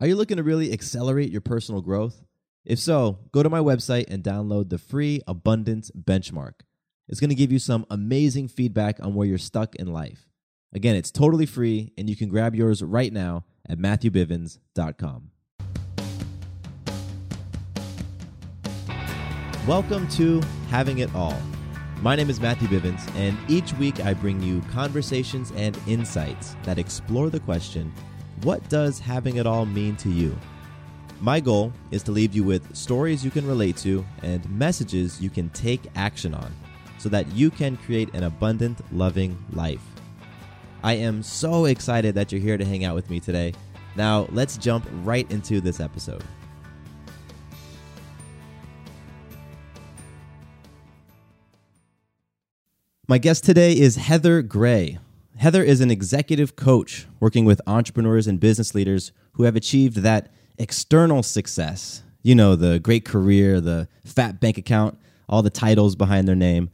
Are you looking to really accelerate your personal growth? If so, go to my website and download the free Abundance Benchmark. It's going to give you some amazing feedback on where you're stuck in life. Again, it's totally free, and you can grab yours right now at MatthewBivens.com. Welcome to Having It All. My name is Matthew Bivens, and each week I bring you conversations and insights that explore the question what does having it all mean to you? My goal is to leave you with stories you can relate to and messages you can take action on so that you can create an abundant, loving life. I am so excited that you're here to hang out with me today. Now, let's jump right into this episode. My guest today is Heather Gray. Heather is an executive coach working with entrepreneurs and business leaders who have achieved that external success. You know, the great career, the fat bank account, all the titles behind their name.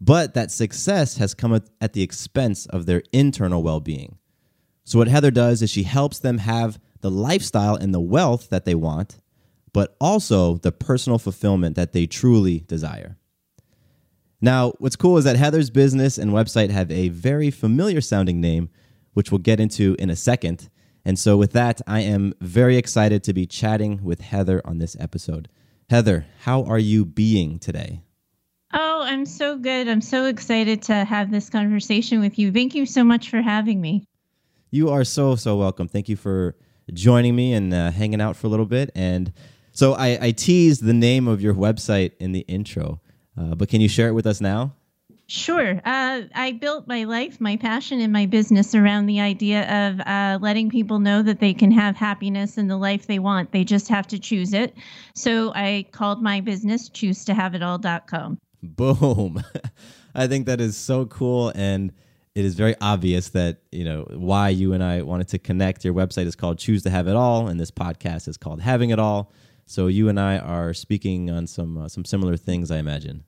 But that success has come at the expense of their internal well being. So, what Heather does is she helps them have the lifestyle and the wealth that they want, but also the personal fulfillment that they truly desire. Now, what's cool is that Heather's business and website have a very familiar sounding name, which we'll get into in a second. And so, with that, I am very excited to be chatting with Heather on this episode. Heather, how are you being today? Oh, I'm so good. I'm so excited to have this conversation with you. Thank you so much for having me. You are so, so welcome. Thank you for joining me and uh, hanging out for a little bit. And so, I, I teased the name of your website in the intro. Uh, but can you share it with us now? Sure. Uh, I built my life, my passion, and my business around the idea of uh, letting people know that they can have happiness in the life they want. They just have to choose it. So I called my business choose to have it all.com. Boom. I think that is so cool. And it is very obvious that, you know, why you and I wanted to connect. Your website is called Choose to Have It All, and this podcast is called Having It All. So you and I are speaking on some uh, some similar things, I imagine.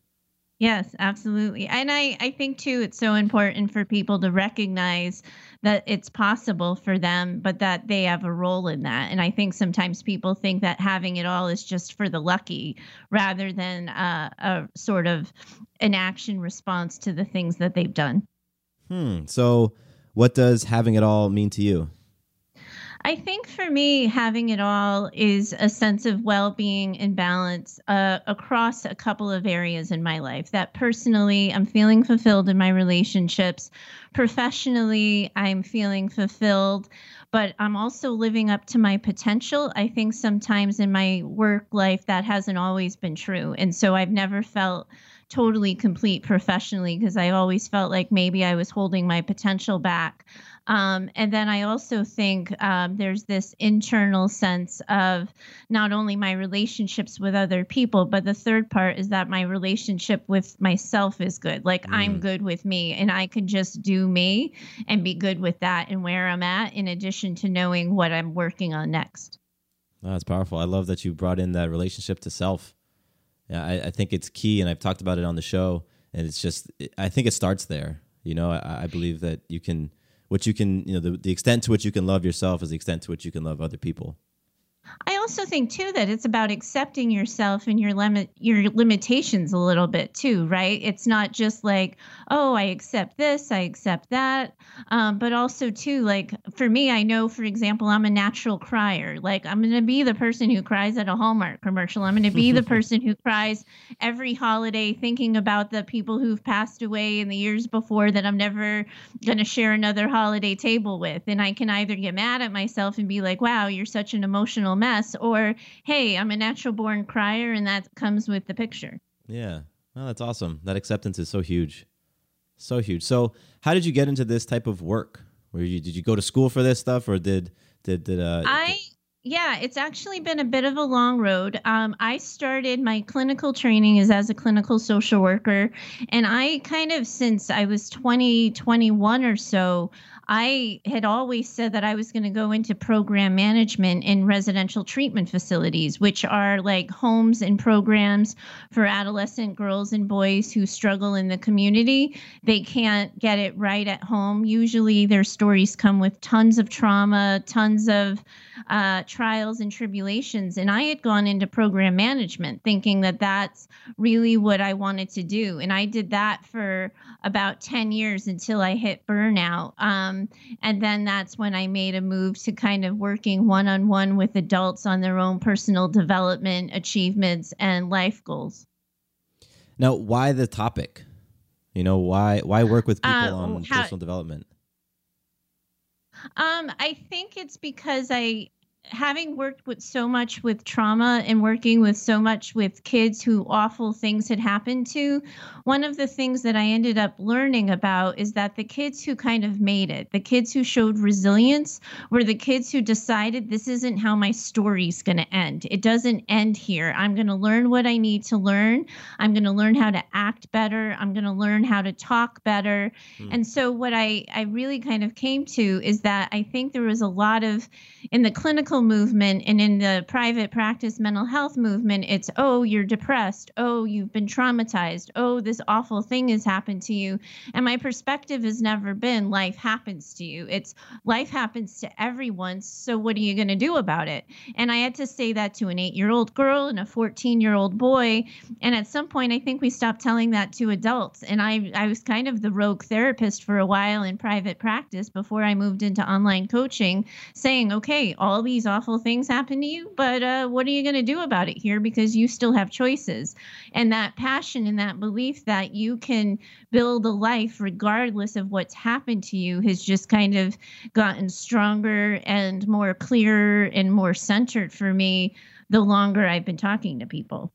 Yes, absolutely. And I, I think too, it's so important for people to recognize that it's possible for them, but that they have a role in that. And I think sometimes people think that having it all is just for the lucky rather than uh, a sort of an action response to the things that they've done. Hmm. So, what does having it all mean to you? I think for me, having it all is a sense of well being and balance uh, across a couple of areas in my life. That personally, I'm feeling fulfilled in my relationships. Professionally, I'm feeling fulfilled, but I'm also living up to my potential. I think sometimes in my work life, that hasn't always been true. And so I've never felt totally complete professionally because I always felt like maybe I was holding my potential back. Um, and then I also think um, there's this internal sense of not only my relationships with other people, but the third part is that my relationship with myself is good. Like mm. I'm good with me and I can just do me and be good with that and where I'm at, in addition to knowing what I'm working on next. Oh, that's powerful. I love that you brought in that relationship to self. Yeah, I, I think it's key, and I've talked about it on the show. And it's just, I think it starts there. You know, I, I believe that you can what you can you know the, the extent to which you can love yourself is the extent to which you can love other people. I also think too that it's about accepting yourself and your limit your limitations a little bit too, right? It's not just like, oh, I accept this, I accept that, um, but also too, like for me, I know, for example, I'm a natural crier. Like I'm going to be the person who cries at a Hallmark commercial. I'm going to be the person who cries every holiday, thinking about the people who've passed away in the years before that I'm never going to share another holiday table with. And I can either get mad at myself and be like, wow, you're such an emotional mess or hey i'm a natural born crier and that comes with the picture. Yeah. Well that's awesome. That acceptance is so huge. So huge. So how did you get into this type of work? Where you did you go to school for this stuff or did did did uh i Yeah, it's actually been a bit of a long road. Um, I started my clinical training is as a clinical social worker, and I kind of since I was 20, 21 or so, I had always said that I was going to go into program management in residential treatment facilities, which are like homes and programs for adolescent girls and boys who struggle in the community. They can't get it right at home. Usually, their stories come with tons of trauma, tons of uh, trials and tribulations. And I had gone into program management thinking that that's really what I wanted to do. And I did that for about 10 years until I hit burnout. Um, and then that's when I made a move to kind of working one on one with adults on their own personal development, achievements, and life goals. Now, why the topic? You know, why why work with people Uh, on how- personal development? Um, I think it's because I having worked with so much with trauma and working with so much with kids who awful things had happened to, one of the things that I ended up learning about is that the kids who kind of made it, the kids who showed resilience, were the kids who decided this isn't how my story's going to end. It doesn't end here. I'm going to learn what I need to learn. I'm going to learn how to act better. I'm going to learn how to talk better. Hmm. And so what I I really kind of came to is that I think there was a lot of in the clinical movement and in the private practice mental health movement, it's, oh, you're depressed. Oh, you've been traumatized. Oh, this awful thing has happened to you. And my perspective has never been life happens to you. It's life happens to everyone. So what are you going to do about it? And I had to say that to an eight year old girl and a 14 year old boy. And at some point, I think we stopped telling that to adults. And I, I was kind of the rogue therapist for a while in private practice before I moved into online coaching, saying, okay, all these awful things happen to you, but uh, what are you going to do about it here? Because you still have choices. And that passion and that belief that you can build a life regardless of what's happened to you has just kind of gotten stronger and more clear and more centered for me the longer I've been talking to people.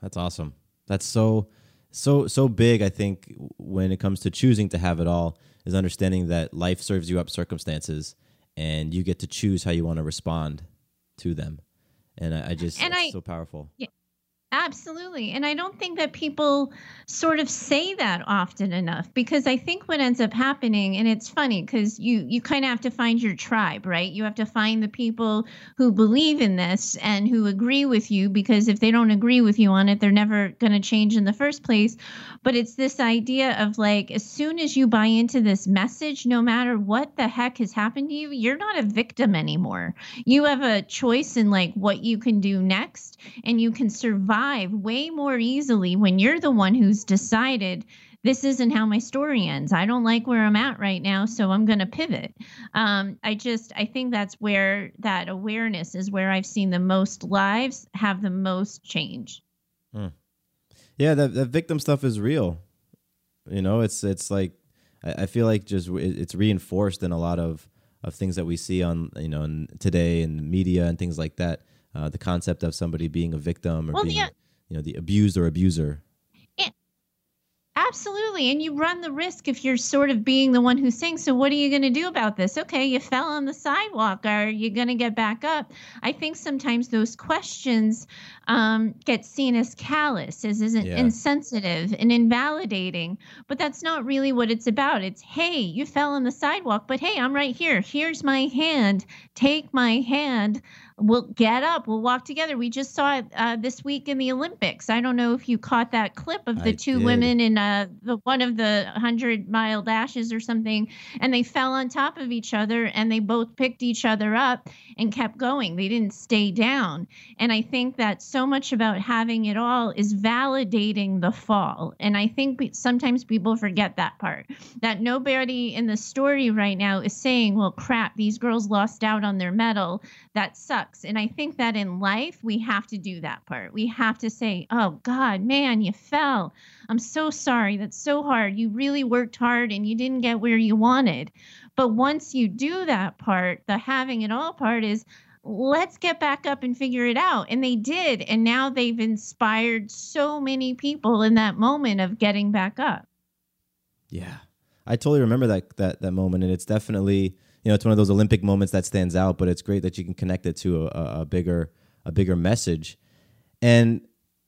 That's awesome. That's so so so big. I think when it comes to choosing to have it all is understanding that life serves you up circumstances, and you get to choose how you want to respond to them. And I, I just And it's I- so powerful. Absolutely. And I don't think that people sort of say that often enough because I think what ends up happening and it's funny cuz you you kind of have to find your tribe, right? You have to find the people who believe in this and who agree with you because if they don't agree with you on it, they're never going to change in the first place. But it's this idea of like as soon as you buy into this message, no matter what the heck has happened to you, you're not a victim anymore. You have a choice in like what you can do next and you can survive way more easily when you're the one who's decided this isn't how my story ends. I don't like where I'm at right now, so I'm going to pivot. Um, I just, I think that's where that awareness is where I've seen the most lives have the most change. Yeah, that that victim stuff is real. You know, it's it's like I, I feel like just it's reinforced in a lot of of things that we see on you know in today in media and things like that. Uh, the concept of somebody being a victim or Well, being you know the abused or abuser. Absolutely. And you run the risk if you're sort of being the one who's saying, So, what are you going to do about this? Okay, you fell on the sidewalk. Are you going to get back up? I think sometimes those questions um, get seen as callous, as isn't Yeah. insensitive and invalidating. But that's not really what it's about. It's, Hey, you fell on the sidewalk, but hey, I'm right here. Here's my hand. Take my hand. We'll get up. We'll walk together. We just saw it uh, this week in the Olympics. I don't know if you caught that clip of the I two did. women in uh, the one of the hundred mile dashes or something, and they fell on top of each other, and they both picked each other up and kept going. They didn't stay down. And I think that so much about having it all is validating the fall. And I think sometimes people forget that part. That nobody in the story right now is saying, "Well, crap, these girls lost out on their medal." that sucks. And I think that in life, we have to do that part. We have to say, oh, God, man, you fell. I'm so sorry. That's so hard. You really worked hard and you didn't get where you wanted. But once you do that part, the having it all part is, let's get back up and figure it out. And they did. And now they've inspired so many people in that moment of getting back up. Yeah, I totally remember that that that moment, and it's definitely you know, it's one of those Olympic moments that stands out, but it's great that you can connect it to a, a bigger, a bigger message. And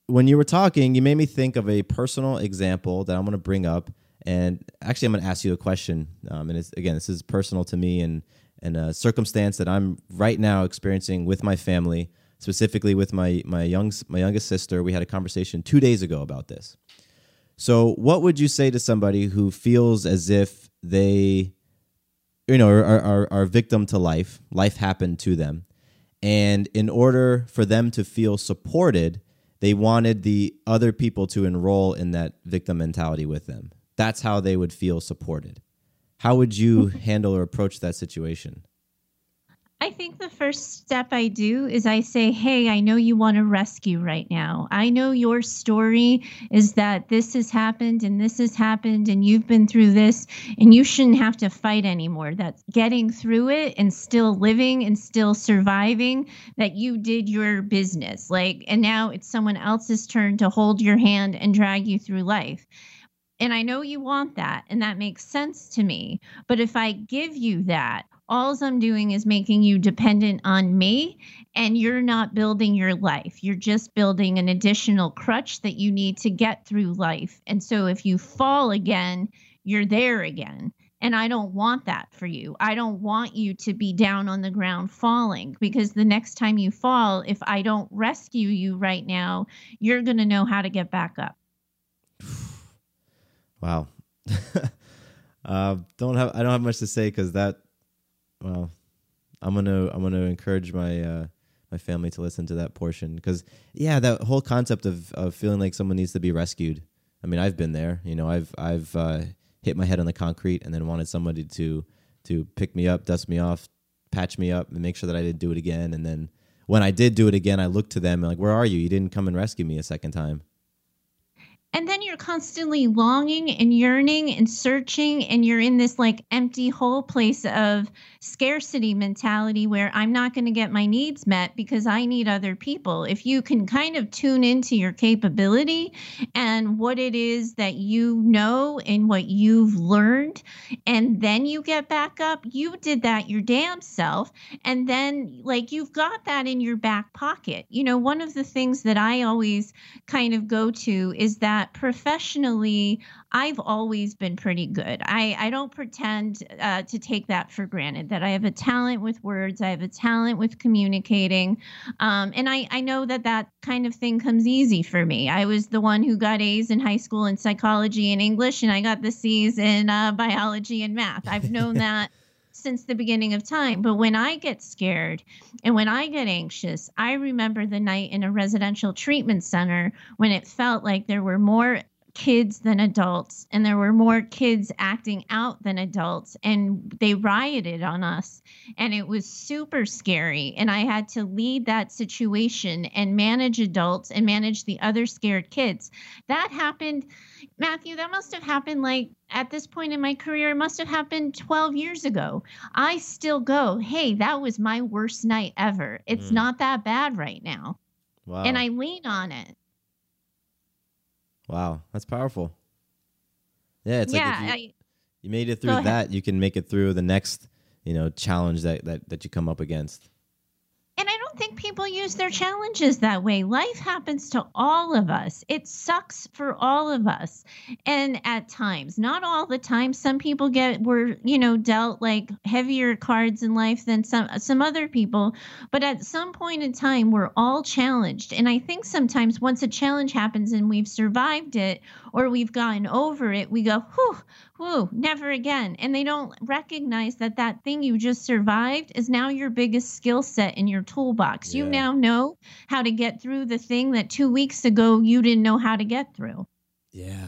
when you were talking, you made me think of a personal example that I'm going to bring up. And actually, I'm going to ask you a question. Um, and again, this is personal to me and, and a circumstance that I'm right now experiencing with my family, specifically with my, my, young, my youngest sister. We had a conversation two days ago about this. So, what would you say to somebody who feels as if they, you know, are, are, are victim to life? Life happened to them. And in order for them to feel supported, they wanted the other people to enroll in that victim mentality with them. That's how they would feel supported. How would you hmm. handle or approach that situation? I think the first step I do is I say, Hey, I know you want to rescue right now. I know your story is that this has happened and this has happened and you've been through this and you shouldn't have to fight anymore. That's getting through it and still living and still surviving, that you did your business. Like, and now it's someone else's turn to hold your hand and drag you through life. And I know you want that, and that makes sense to me. But if I give you that, all I'm doing is making you dependent on me and you're not building your life. You're just building an additional crutch that you need to get through life. And so if you fall again, you're there again. And I don't want that for you. I don't want you to be down on the ground falling because the next time you fall, if I don't rescue you right now, you're going to know how to get back up. Wow. uh, don't have I don't have much to say because that well, I'm gonna I'm gonna encourage my uh, my family to listen to that portion because yeah, that whole concept of of feeling like someone needs to be rescued. I mean, I've been there. You know, I've I've uh, hit my head on the concrete and then wanted somebody to to pick me up, dust me off, patch me up, and make sure that I didn't do it again. And then when I did do it again, I looked to them and like, "Where are you? You didn't come and rescue me a second time." And then you're constantly longing and yearning and searching and you're in this like empty hole place of scarcity mentality where i'm not going to get my needs met because i need other people. If you can kind of tune into your capability and what it is that you know and what you've learned and then you get back up you did that your damn self and then like you've got that in your back pocket. You know one of the things that i always kind of go to is that that professionally, I've always been pretty good. I, I don't pretend uh, to take that for granted, that I have a talent with words, I have a talent with communicating. Um, and I, I know that that kind of thing comes easy for me. I was the one who got A's in high school in psychology and English, and I got the C's in uh, biology and math. I've known that since the beginning of time. But when I get scared and when I get anxious, I remember the night in a residential treatment center when it felt like there were more kids than adults and there were more kids acting out than adults and they rioted on us and it was super scary and i had to lead that situation and manage adults and manage the other scared kids. That happened matthew that must have happened like at this point in my career it must have happened 12 years ago. I still go hey that was my worst night ever. It's mm. not that bad right now. Wow. and i lean on it Wow, that's powerful. Yeah, it's yeah, like if you, I, you made it through that, you can make it through the next, you know, challenge that, that, that you come up against don't think people use their challenges that way. Life happens to all of us. It sucks for all of us. And at times, not all the time, some people get were, you know, dealt like heavier cards in life than some some other people, but at some point in time we're all challenged. And I think sometimes once a challenge happens and we've survived it or we've gotten over it, we go, "Whew, whoo, never again. And they don't recognize that that thing you just survived is now your biggest skill set in your toolbox. Yeah. You now know how to get through the thing that two weeks ago you didn't know how to get through. Yeah.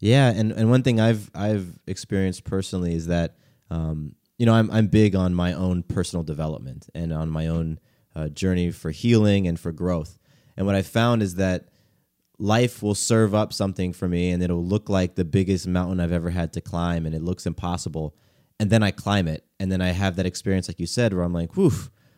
Yeah, and, and one thing I've I've experienced personally is that um, you know I'm I'm big on my own personal development and on my own uh, journey for healing and for growth. And what I found is that life will serve up something for me, and it'll look like the biggest mountain I've ever had to climb, and it looks impossible. And then I climb it, and then I have that experience, like you said, where I'm like, "Whew,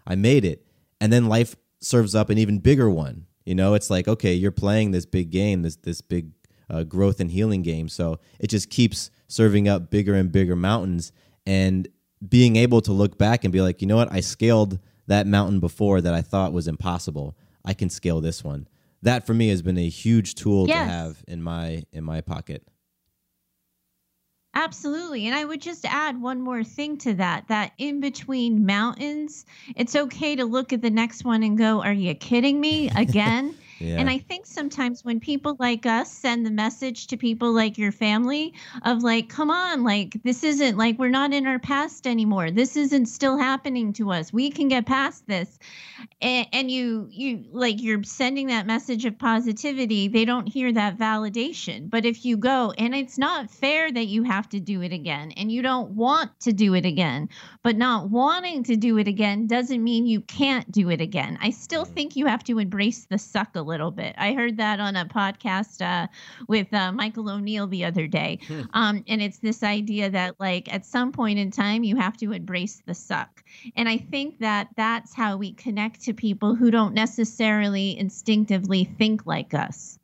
I made it." And then life serves up an even bigger one. You know, it's like, okay, you're playing this big game, this this big uh, growth and healing game. So it just keeps serving up bigger and bigger mountains, and being able to look back and be like, you know what, I scaled that mountain before that I thought was impossible. I can scale this one. That for me has been a huge tool Yes. to have in my in my pocket. Absolutely. And I would just add one more thing to that that in between mountains, it's okay to look at the next one and go, Are you kidding me again? Yeah. And I think sometimes when people like us send the message to people like your family of like, come on, like this isn't like we're not in our past anymore. This isn't still happening to us. We can get past this. And, and you you like you're sending that message of positivity. They don't hear that validation. But if you go and it's not fair that you have to do it again and you don't want to do it again, but not wanting to do it again doesn't mean you can't do it again. I still mm. think you have to embrace the suck a little bit. I heard that on a podcast uh, with uh, Michael O'Neill the other day. Um, and it's this idea that, like, at some point in time, you have to embrace the suck. And I think that that's how we connect to people who don't necessarily instinctively think like us.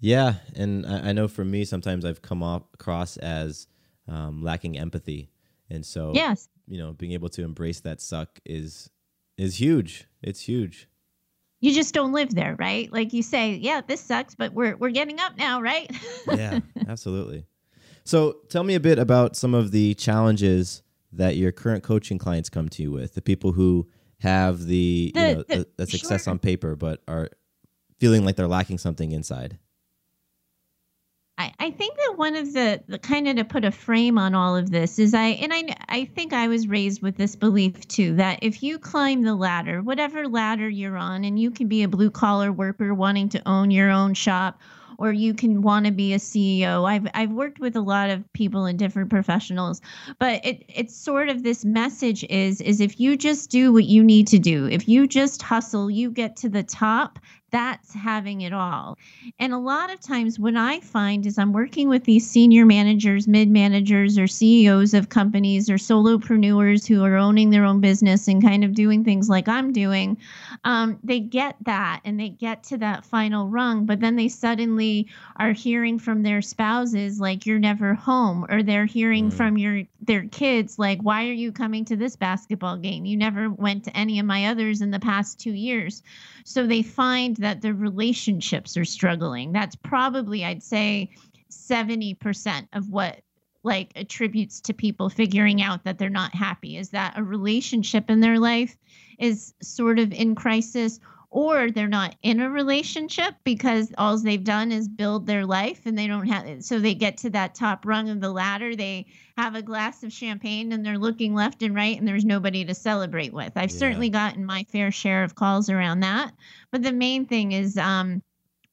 Yeah, and I, I know for me, sometimes I've come off, across as um, lacking empathy, and so Yes. you know, being able to embrace that suck is is huge. It's huge. You just don't live there, right? Like you say, yeah, this sucks, but we're we're getting up now, right? yeah, absolutely. So, tell me a bit about some of the challenges that your current coaching clients come to you with. The people who have the, The- you know, the- the, success sure. on paper, but are feeling like they're lacking something inside. I, think that one of the, the kind of to put a frame on all of this is I and I I think I was raised with this belief too that if you climb the ladder, whatever ladder you're on, and you can be a blue collar worker wanting to own your own shop, or you can want to be a CEO. I've I've worked with a lot of people in different professionals, but it it's sort of this message is is if you just do what you need to do, if you just hustle, you get to the top. That's having it all. And a lot of times, what I find is I'm working with these senior managers, mid managers, or CEOs of companies or solopreneurs who are owning their own business and kind of doing things like I'm doing. Um, they get that and they get to that final rung, but then they suddenly are hearing from their spouses like you're never home, or they're hearing Mm. from your their kids like why are you coming to this basketball game? You never went to any of my others in the past two years. So they find that the relationships are struggling. That's probably, I'd say, 70% of what like attributes to people figuring out that they're not happy is that a relationship in their life is sort of in crisis or they're not in a relationship because all they've done is build their life and they don't have so they get to that top rung of the ladder they have a glass of champagne and they're looking left and right and there's nobody to celebrate with i've Yeah. certainly gotten my fair share of calls around that but the main thing is um,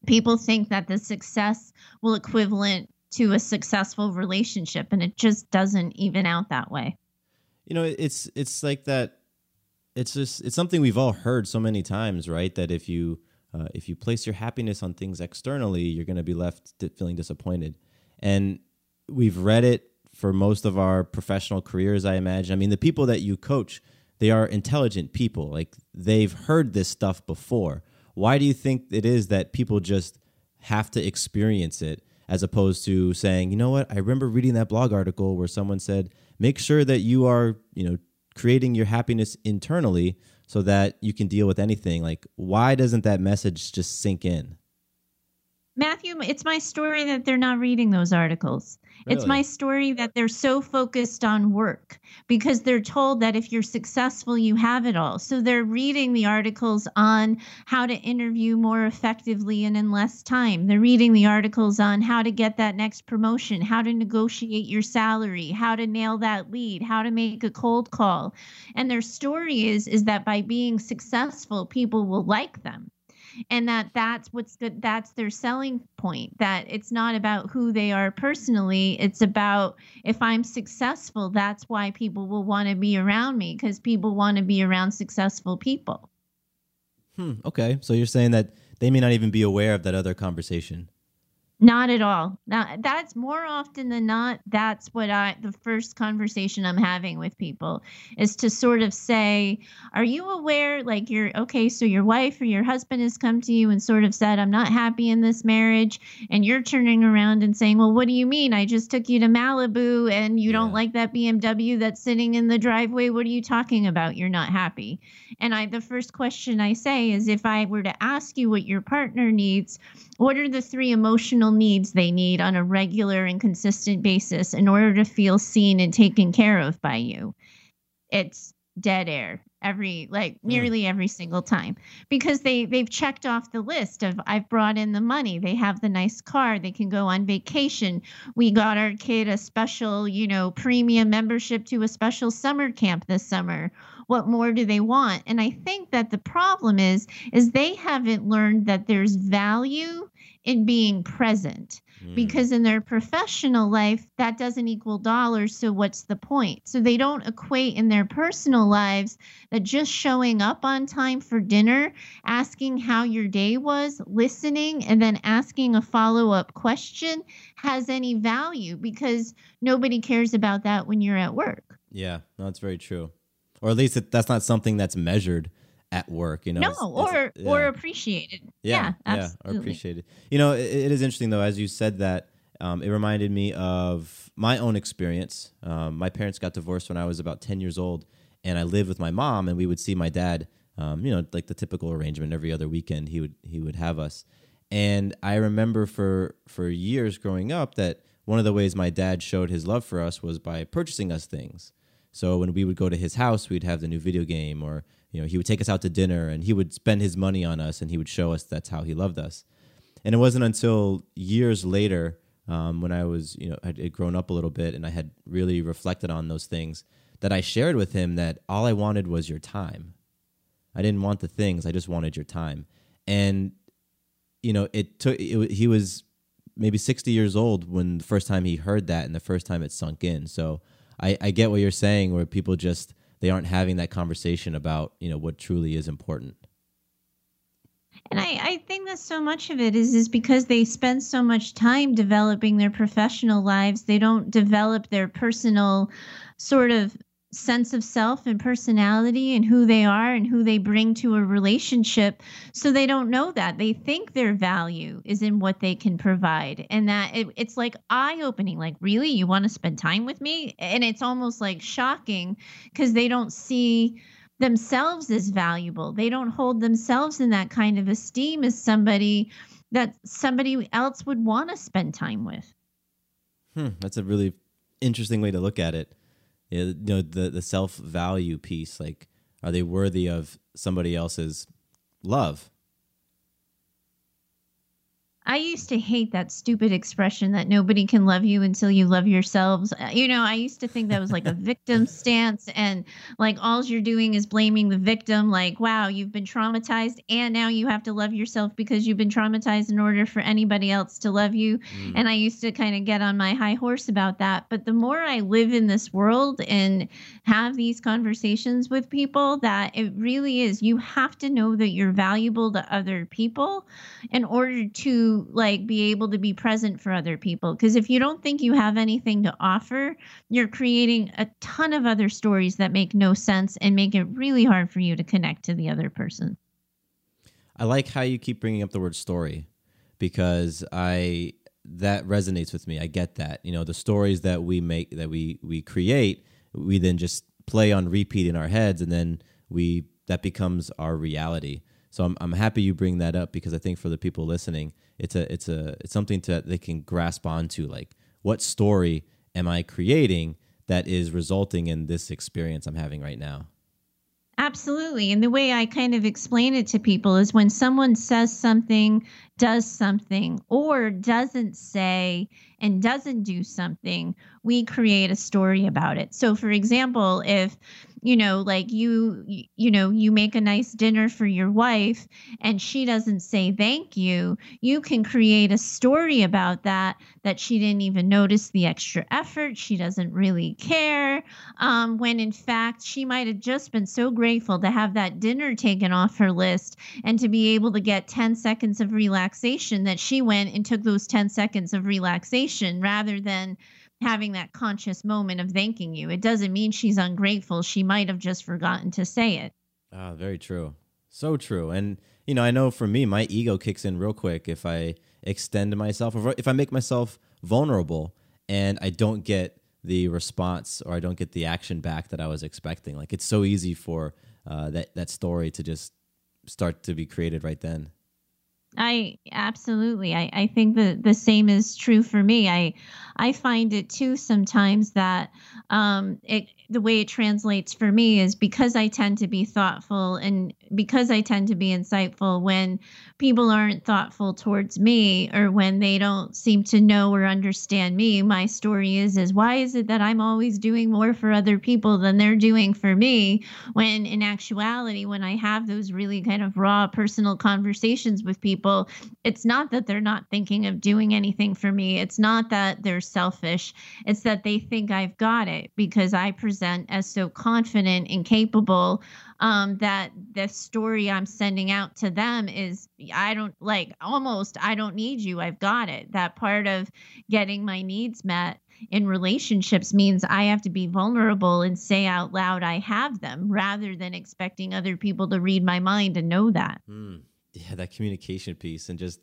people think that the success will equivalent to a successful relationship and it just doesn't even out that way You know, it's it's like that. It's just it's something we've all heard so many times, right? That if you uh, if you place your happiness on things externally, you're going to be left feeling disappointed. And we've read it for most of our professional careers, I imagine. I mean, the people that you coach, they are intelligent people. Like they've heard this stuff before. Why do you think it is that people just have to experience it as opposed to saying, you know what, I remember reading that blog article where someone said, make sure that you are, you know, creating your happiness internally so that you can deal with anything. Like, why doesn't that message just sink in? Matthew, it's my story that they're not reading those articles. It's my story that they're so focused on work because they're told that if you're successful, you have it all. So they're reading the articles on how to interview more effectively and in less time. They're reading the articles on how to get that next promotion, how to negotiate your salary, how to nail that lead, how to make a cold call. And their story is is that by being successful, people will like them and that that's what's good that's their selling point that it's not about who they are personally it's about if i'm successful that's why people will want to be around me because people want to be around successful people Hmm, okay, so you're saying that they may not even be aware of that other conversation. Not at all. Not, that's more often than not. That's what I, the first conversation I'm having with people is to sort of say, Are you aware? Like, you're okay, so your wife or your husband has come to you and sort of said, I'm not happy in this marriage. And you're turning around and saying, Well, what do you mean? I just took you to Malibu and you don't like that BMW that's sitting in the driveway. What are you talking about? You're not happy. And I, the first question I say is, If I were to ask you what your partner needs, what are the three emotional needs they need on a regular and consistent basis in order to feel seen and taken care of by you? It's dead air every like hmm. nearly every single time because they they've checked off the list of I've brought in the money. They have the nice car. They can go on vacation. We got our kid a special you know premium membership to a special summer camp this summer. What more do they want? And i think that the problem is is they haven't learned that there's value in being present Hmm. because in their professional life that doesn't equal dollars so what's the point so they don't equate in their personal lives that just showing up on time for dinner asking how your day was listening and then asking a follow-up question has any value because nobody cares about that when you're at work Yeah, that's very true. Or at least that's not something that's measured at work. You know, no It's- it's- or or appreciated yeah, yeah, or appreciated. You know, it, it is interesting though, as you said that. Um, it reminded me of my own experience. Um, my parents got divorced when I was about ten years old, and I lived with my mom, and we would see my dad. Um, you know, like the typical arrangement. Every other weekend, he would he would have us, and I remember for for years growing up that one of the ways my dad showed his love for us was by purchasing us things. So when we would go to his house, we'd have the new video game, or you know, he would take us out to dinner, and he would spend his money on us, and he would show us that's how he loved us. And it wasn't until years later, um, when I was, you know, had grown up a little bit, and I had really reflected on those things, that I shared with him that all I wanted was your time. I didn't want the things; I just wanted your time. And you know, it took. It, he was maybe sixty years old when the first time he heard that, and the first time it sunk in. So I, I get what you're saying, where people just they aren't having that conversation about you know what truly is important. And I, I think that so much of it is is because they spend so much time developing their professional lives, they don't develop their personal sort of sense of self and personality and who they are and who they bring to a relationship. So they don't know that. They think their value is in what they can provide. And that it, it's like eye opening. Like, really? You want to spend time with me? And it's almost like shocking because they don't see themselves as valuable. They don't hold themselves in that kind of esteem as somebody that somebody else would want to spend time with. Hmm, that's a really interesting way to look at it. You know, the the self value piece. Like, are they worthy of somebody else's love? I used to hate that stupid expression that nobody can love you until you love yourselves. Uh, You know, I used to think that was like a victim stance and like all you're doing is blaming the victim like, wow, you've been traumatized and now you have to love yourself because you've been traumatized in order for anybody else to love you. And I used to kind of get on my high horse about that, but the more I live in this world and have these conversations with people that it really is you have to know that you're valuable to other people in order to like be able to be present for other people because if you don't think you have anything to offer you're creating a ton of other stories that make no sense and make it really hard for you to connect to the other person I like how you keep bringing up the word story because I that resonates with me. I get that. You know, the stories that we make that we we create, we then just play on repeat in our heads and then we that becomes our reality. So I'm I'm happy you bring that up because I think for the people listening, it's a it's a it's something to they can grasp onto. Like, what story am I creating that is resulting in this experience I'm having right now? Absolutely. And the way I kind of explain it to people is when someone says something, does something, or doesn't say and doesn't do something, we create a story about it. So, for example, if you know like you you know you make a nice dinner for your wife and she doesn't say thank you you can create a story about that that she didn't even notice the extra effort she doesn't really care um, when in fact she might have just been so grateful to have that dinner taken off her list and to be able to get 10 seconds of relaxation that she went and took those 10 seconds of relaxation rather than having that conscious moment of thanking you. It doesn't mean she's ungrateful. She might have just forgotten to say it. Ah, very true. So true. And you know, I know for me, my ego kicks in real quick if I extend myself, or if I make myself vulnerable, and I don't get the response or I don't get the action back that I was expecting. Like it's so easy for uh, that that story to just start to be created right then. I absolutely. I, I think that the same is true for me. I I find it too sometimes that um, it the way it translates for me is because I tend to be thoughtful and because I tend to be insightful when people aren't thoughtful towards me or when they don't seem to know or understand me. My story is is why is it that I'm always doing more for other people than they're doing for me when in actuality when I have those really kind of raw personal conversations with people, it's not that they're not thinking of doing anything for me. It's not that they're selfish. It's that they think I've got it because I present as so confident and capable um, that the story I'm sending out to them is I don't like almost I don't need you. I've got it. That part of getting my needs met in relationships means I have to be vulnerable and say out loud I have them rather than expecting other people to read my mind and know that. Mm. Yeah, that communication piece and just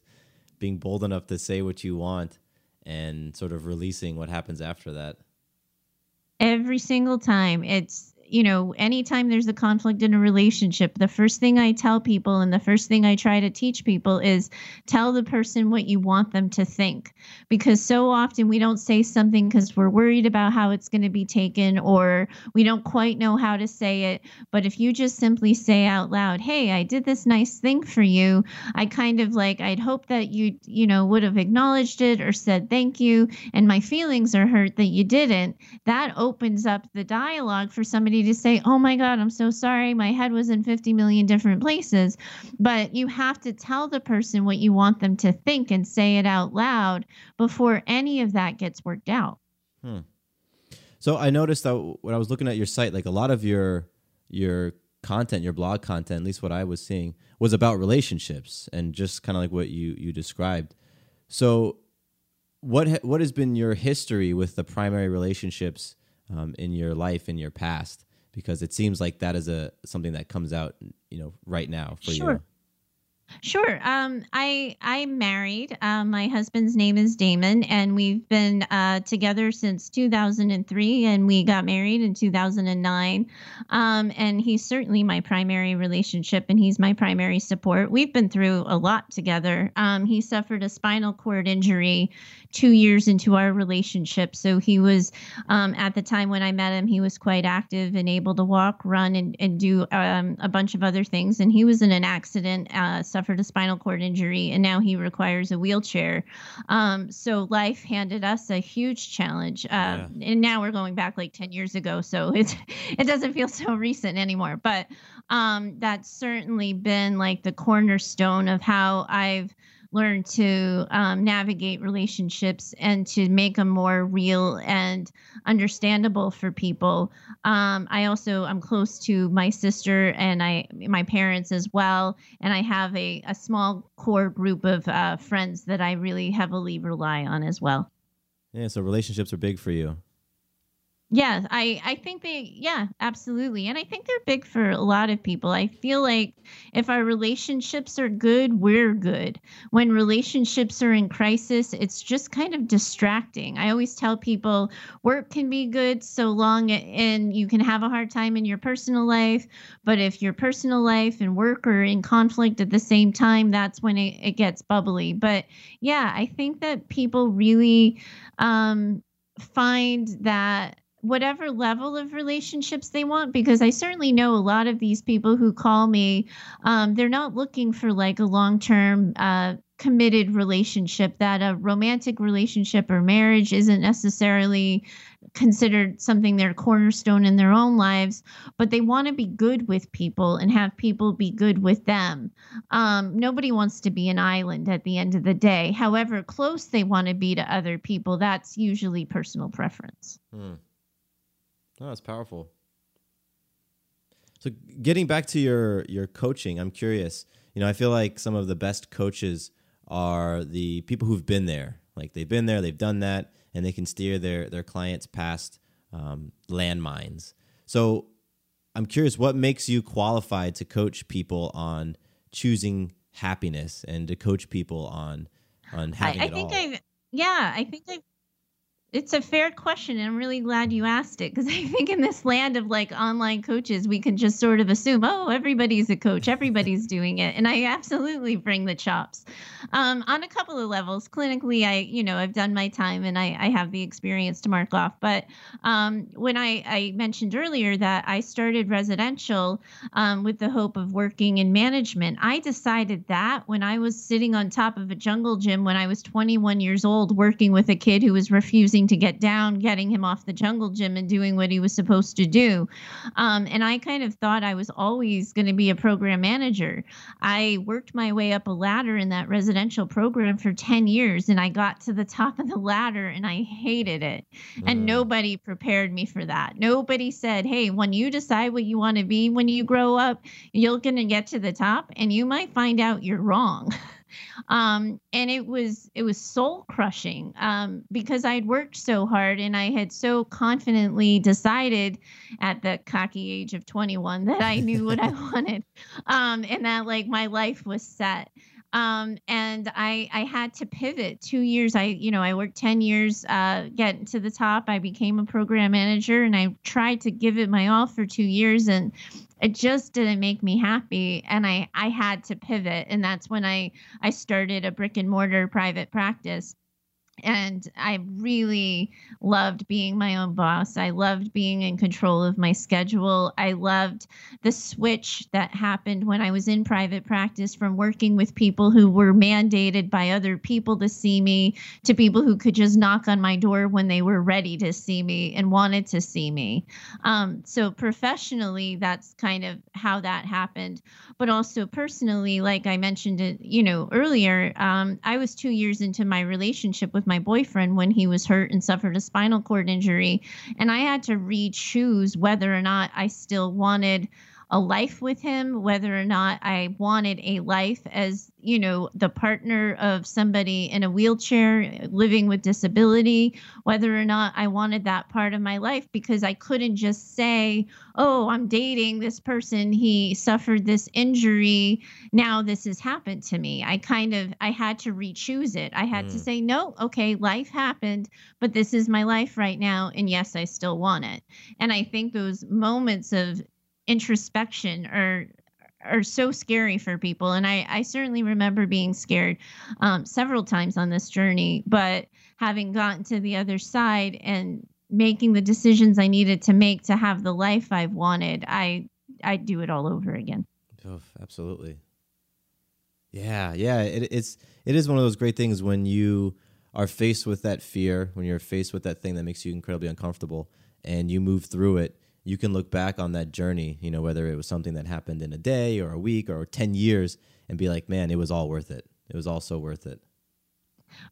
being bold enough to say what you want and sort of releasing what happens after that. Every single time. It's you know, anytime there's a conflict in a relationship, the first thing I tell people and the first thing I try to teach people is tell the person what you want them to think. Because so often we don't say something because we're worried about how it's going to be taken or we don't quite know how to say it. But if you just simply say out loud, hey, I did this nice thing for you, I kind of like, I'd hope that you, you know, would have acknowledged it or said thank you. And my feelings are hurt that you didn't. That opens up the dialogue for somebody to say, oh my God, I'm so sorry. My head was in 50 million different places. But you have to tell the person what you want them to think and say it out loud before any of that gets worked out. Hmm. So I noticed that when I was looking at your site, like a lot of your your content, your blog content, at least what I was seeing, was about relationships and just kind of like what you you described. So, what ha- what has been your history with the primary relationships um, in your life in your past? Because it seems like that is a something that comes out, you know, right now for Sure. you. Sure. Um, I I'm married. Um, my husband's name is Damon, and we've been uh, together since 2003, and we got married in 2009. Um, and he's certainly my primary relationship, and he's my primary support. We've been through a lot together. Um, he suffered a spinal cord injury two years into our relationship, so he was um, at the time when I met him, he was quite active and able to walk, run, and and do um, a bunch of other things. And he was in an accident. Uh, suffered a spinal cord injury and now he requires a wheelchair. Um, so life handed us a huge challenge. Uh, And now we're going back like 10 years ago. So it, it doesn't feel so recent anymore. But um, that's certainly been like the cornerstone of how I've learned to um, navigate relationships and to make them more real and understandable for people. Um, I also I'm close to my sister and I my parents as well, and I have a, a small core group of uh, friends that I really heavily rely on as well. Yeah, so relationships are big for you. Yeah, I I think they yeah, absolutely. And I think they're big for a lot of people. I feel like if our relationships are good, we're good. When relationships are in crisis, it's just kind of distracting. I always tell people work can be good so long and you can have a hard time in your personal life, but if your personal life and work are in conflict at the same time, that's when it, it gets bubbly. But yeah, I think that people really um find that whatever level of relationships they want because i certainly know a lot of these people who call me um, they're not looking for like a long-term uh, committed relationship that a romantic relationship or marriage isn't necessarily considered something their cornerstone in their own lives but they want to be good with people and have people be good with them um, nobody wants to be an island at the end of the day however close they want to be to other people that's usually personal preference Hmm. Oh, that's powerful. So getting back to your your coaching, I'm curious. You know, I feel like some of the best coaches are the people who've been there. Like they've been there, they've done that, and they can steer their their clients past um, landmines. So I'm curious, what makes you qualified to coach people on choosing happiness and to coach people on on having I, I think all? I've yeah, I think I've it's a fair question and I'm really glad you asked it because I think in this land of like online coaches we can just sort of assume oh everybody's a coach everybody's doing it and I absolutely bring the chops. Um, on a couple of levels clinically I you know I've done my time and I, I have the experience to mark off but um, when I, I mentioned earlier that I started residential um, with the hope of working in management I decided that when I was sitting on top of a jungle gym when I was 21 years old working with a kid who was refusing to get down, getting him off the jungle gym and doing what he was supposed to do. Um, and I kind of thought I was always going to be a program manager. I worked my way up a ladder in that residential program for 10 years and I got to the top of the ladder and I hated it. And nobody prepared me for that. Nobody said, hey, when you decide what you want to be when you grow up, you're going to get to the top and you might find out you're wrong. um, and it was it was soul crushing um, because I had worked so hard and I had so confidently decided at the cocky age of 21 that I knew what I wanted um, and that like my life was set. Um, and I I had to pivot two years. I you know I worked ten years uh, getting to the top. I became a program manager, and I tried to give it my all for two years, and it just didn't make me happy. And I I had to pivot, and that's when I I started a brick and mortar private practice and I really loved being my own boss. I loved being in control of my schedule. I loved the switch that happened when I was in private practice from working with people who were mandated by other people to see me to people who could just knock on my door when they were ready to see me and wanted to see me. Um, so professionally, that's kind of how that happened. But also personally, like I mentioned it, you know, earlier, um, I was two years into my relationship with my boyfriend when he was hurt and suffered a spinal cord injury. And I had to re-choose whether or not I still wanted a life with him, whether or not I wanted a life as, you know, the partner of somebody in a wheelchair living with disability, whether or not I wanted that part of my life because I couldn't just say, oh, I'm dating this person, he suffered this injury, now this has happened to me. I kind of I had to re-choose it. I had to mm. say, no, okay, life happened, but this is my life right now and yes, I still want it. And I think those moments of introspection are are so scary for people and i i certainly remember being scared um, several times on this journey but having gotten to the other side and making the decisions i needed to make to have the life i've wanted i i'd do it all over again Oh, absolutely. Yeah, yeah. It, it's it is one of those great things when you are faced with that fear, when you're faced with that thing that makes you incredibly uncomfortable, and you move through it. You can look back on that journey, you know, whether it was something that happened in a day or a week or ten years, and be like, man, it was all worth it. It was all so worth it.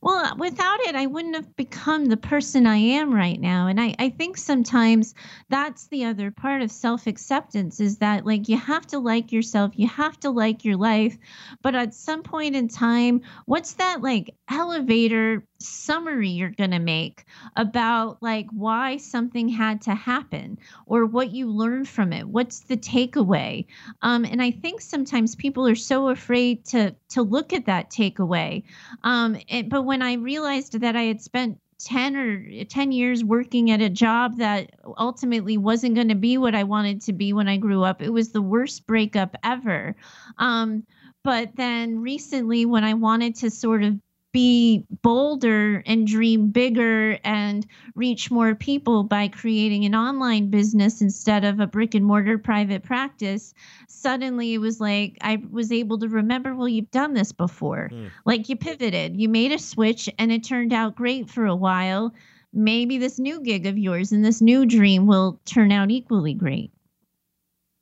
Well, uh, without it, I wouldn't have become the person I am right now. And I, I think sometimes that's the other part of self acceptance is that, like, you have to like yourself, you have to like your life. But at some point in time, what's that, like, elevator summary you're going to make about like why something had to happen or what you learned from it what's the takeaway um, and i think sometimes people are so afraid to to look at that takeaway um, it, but when i realized that i had spent 10 or 10 years working at a job that ultimately wasn't going to be what I wanted to be when I grew up. It was the worst breakup ever. Um, but then recently, when I wanted to sort of be bolder and dream bigger and reach more people by creating an online business instead of a brick and mortar private practice suddenly it was like i was able to remember well you've done this before. Mm. like you pivoted. You made a switch and it turned out great for a while. Maybe this new gig of yours and this new dream will turn out equally great.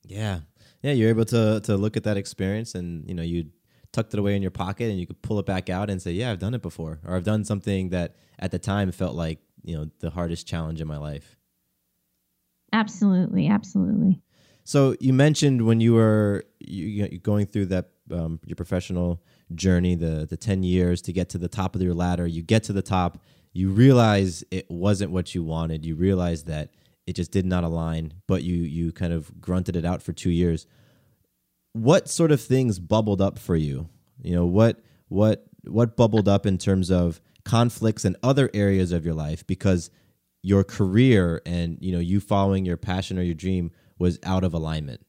Yeah. Yeah you're able to to look at that experience and you know you tucked it away in your pocket and you could pull it back out and say, "Yeah, I've done it before," or "I've done something that at the time felt like you know the hardest challenge in my life." Absolutely, absolutely. So you mentioned when you were you, going through that um, your professional journey, the the ten years to get to the top of your ladder. You get to the top, you realize it wasn't what you wanted. You realize that it just did not align, but you you kind of grunted it out for two years what sort of things bubbled up for you? You know, what what what bubbled up in terms of conflicts and other areas of your life because your career and you know you following your passion or your dream was out of alignment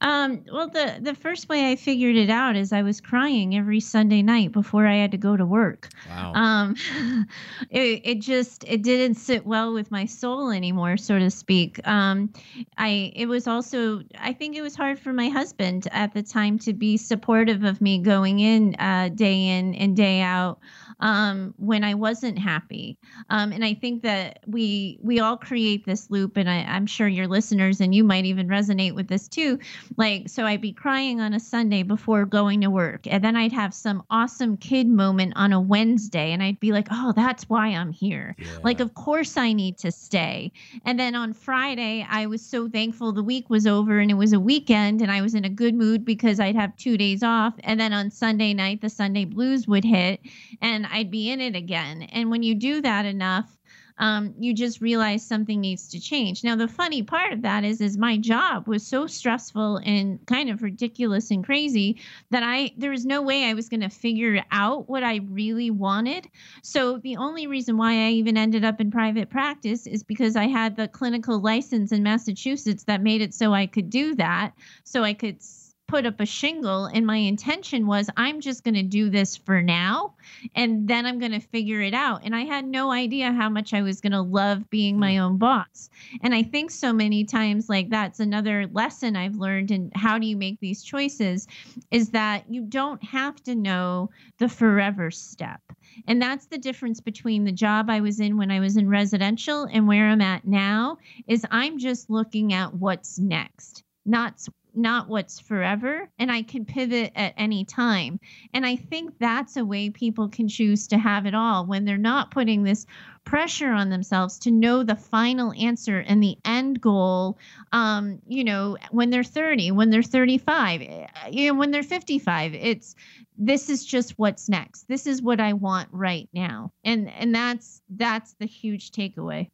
um, well, the the first way I figured it out is I was crying every Sunday night before I had to go to work. Wow. Um, it it just it didn't sit well with my soul anymore, so to speak. Um, I it was also I think it was hard for my husband at the time to be supportive of me going in uh, day in and day out um, when I wasn't happy. Um, and I think that we we all create this loop, and I, I'm sure your listeners and you might even resonate with this too. Like, so I'd be crying on a Sunday before going to work, and then I'd have some awesome kid moment on a Wednesday, and I'd be like, oh, that's why I'm here. Yeah. Like, of course I need to stay. And then on Friday, I was so thankful the week was over and it was a weekend, and I was in a good mood because I'd have two days off. And then on Sunday night, the Sunday blues would hit, and I'd be in it again. And when you do that enough, um, you just realize something needs to change. Now, the funny part of that is, is my job was so stressful and kind of ridiculous and crazy that I there was no way I was going to figure out what I really wanted. So the only reason why I even ended up in private practice is because I had the clinical license in Massachusetts that made it so I could do that, so I could put up a shingle and my intention was I'm just going to do this for now and then I'm going to figure it out. And I had no idea how much I was going to love being my hmm. own boss. And I think so many times like that's another lesson I've learned in how do you make these choices is that you don't have to know the forever step. And that's the difference between the job I was in when I was in residential and where I'm at now is I'm just looking at what's next not not what's forever and I can pivot at any time. And I think that's a way people can choose to have it all when they're not putting this pressure on themselves to know the final answer and the end goal um you know when they're 30 when they're 35 eh, you know when they're 55 it's this is just what's next. This is what i want right now. And and that's that's the huge takeaway.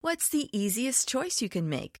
What's the easiest choice you can make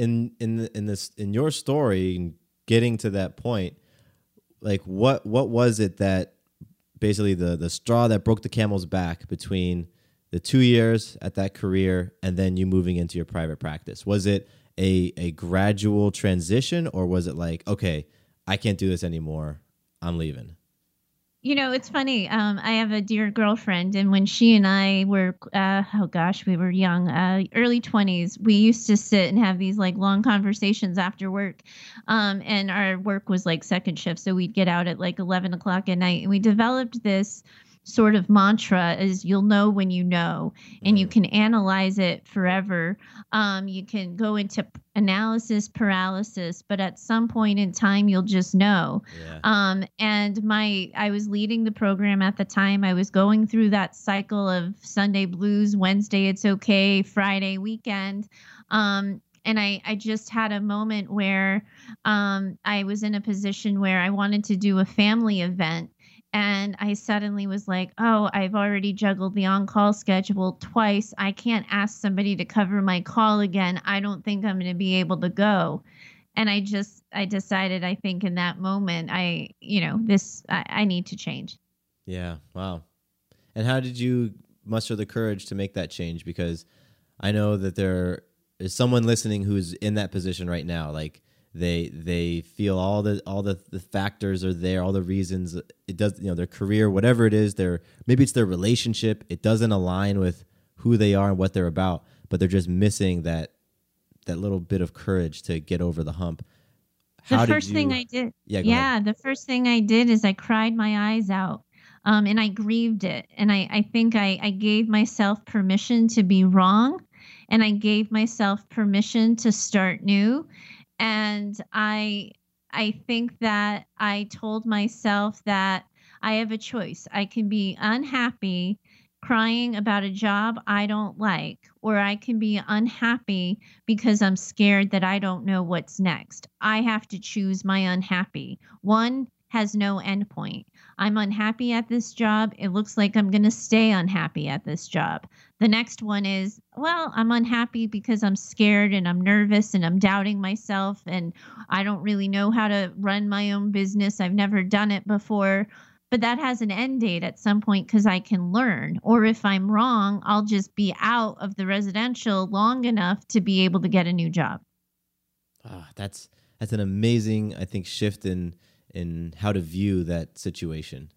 in in in this in your story getting to that point, like what what was it that basically the the straw that broke the camel's back between the two years at that career and then you moving into your private practice? Was it a a gradual transition or was it like, okay, I can't do this anymore. I'm leaving? You know, it's funny. Um, I have a dear girlfriend, and when she and I were, uh, oh gosh, we were young, uh, early 20s, we used to sit and have these like long conversations after work. Um, and our work was like second shift. So we'd get out at like 11 o'clock at night. And we developed this sort of mantra is you'll know when you know and you can analyze it forever. Um, you can go into analysis paralysis but at some point in time you'll just know. Yeah. um, and my i was leading the program at the time. I was going through that cycle of sunday blues wednesday it's okay friday weekend. Um, and I, I just had a moment where um, I was in a position where I wanted to do a family event and I suddenly was like, oh, I've already juggled the on call schedule twice. I can't ask somebody to cover my call again. I don't think I'm going to be able to go. And I just, I decided, I think in that moment, I, you know, this, I, I need to change. Yeah. Wow. And how did you muster the courage to make that change? Because I know that there is someone listening who's in that position right now. Like they they feel all the all the, the factors are there, all the reasons it does you know their career, whatever it is, their maybe it's their relationship. It doesn't align with who they are and what they're about, but they're just missing that that little bit of courage to get over the hump. The How did first thing I did, Yeah, yeah, ahead. the first thing I did is I cried my eyes out. Um, and I grieved it. And I, I think I, I gave myself permission to be wrong. And I gave myself permission to start new. And I I think that I told myself that I have a choice. I can be unhappy crying about a job I don't like, or I can be unhappy because I'm scared that I don't know what's next. I have to choose my unhappy. One has no endpoint. I'm unhappy at this job. It looks like I'm going to stay unhappy at this job. The next one is, well, I'm unhappy because I'm scared and I'm nervous and I'm doubting myself and I don't really know how to run my own business. I've never done it before. But that has an end date at some point because I can learn. Or if I'm wrong, I'll just be out of the residential long enough to be able to get a new job. Ah, that's that's an amazing, I think, shift in in how to view that situation.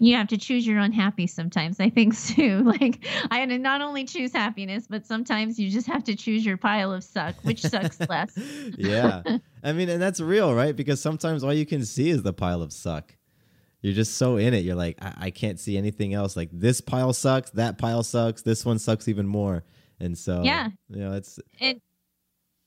you have to choose your unhappy sometimes i think too like i had to not only choose happiness but sometimes you just have to choose your pile of suck which sucks less yeah, I mean, and that's real, right? Because sometimes all you can see is the pile of suck. You're just so in it. You're like, I, I can't see anything else. Like this pile sucks, that pile sucks, this one sucks even more. And so, Yeah. you know, it's and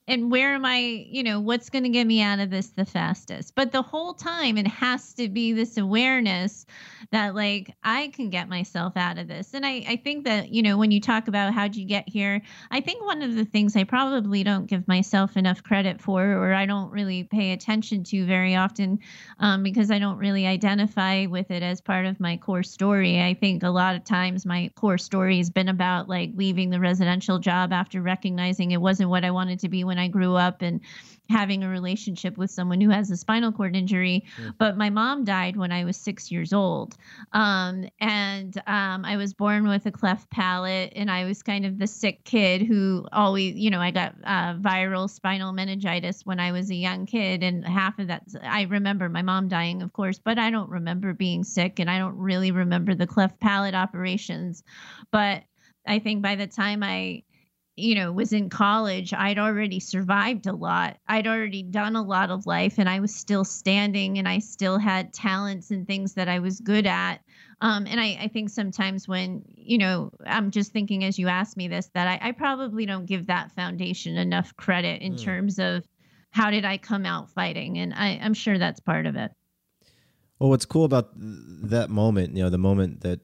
and where am i you know what's going to get me out of this the fastest? But the whole time it has to be this awareness that like i can get myself out of this. And i i think that you know when you talk about how'd you get here i think one of the things i probably don't give myself enough credit for or i don't really pay attention to very often um, because i don't really identify with it as part of my core story. I think a lot of times my core story has been about like leaving the residential job after recognizing it wasn't what i wanted to be when I grew up and having a relationship with someone who has a spinal cord injury. But my mom died when I was six years old. Um, and um, I was born with a cleft palate, and I was kind of the sick kid who always, you know, I got uh, viral spinal meningitis when I was a young kid. And half of that, I remember my mom dying, of course, but I don't remember being sick, and I don't really remember the cleft palate operations. But I think by the time I you know, was in college, I'd already survived a lot. I'd already done a lot of life and I was still standing and I still had talents and things that I was good at. Um, and I, I think sometimes when, you know, I'm just thinking as you asked me this, that I, I probably don't give that foundation enough credit in terms of how did I come out fighting. And I, I'm sure that's part of it. Well, what's cool about that moment, you know, the moment that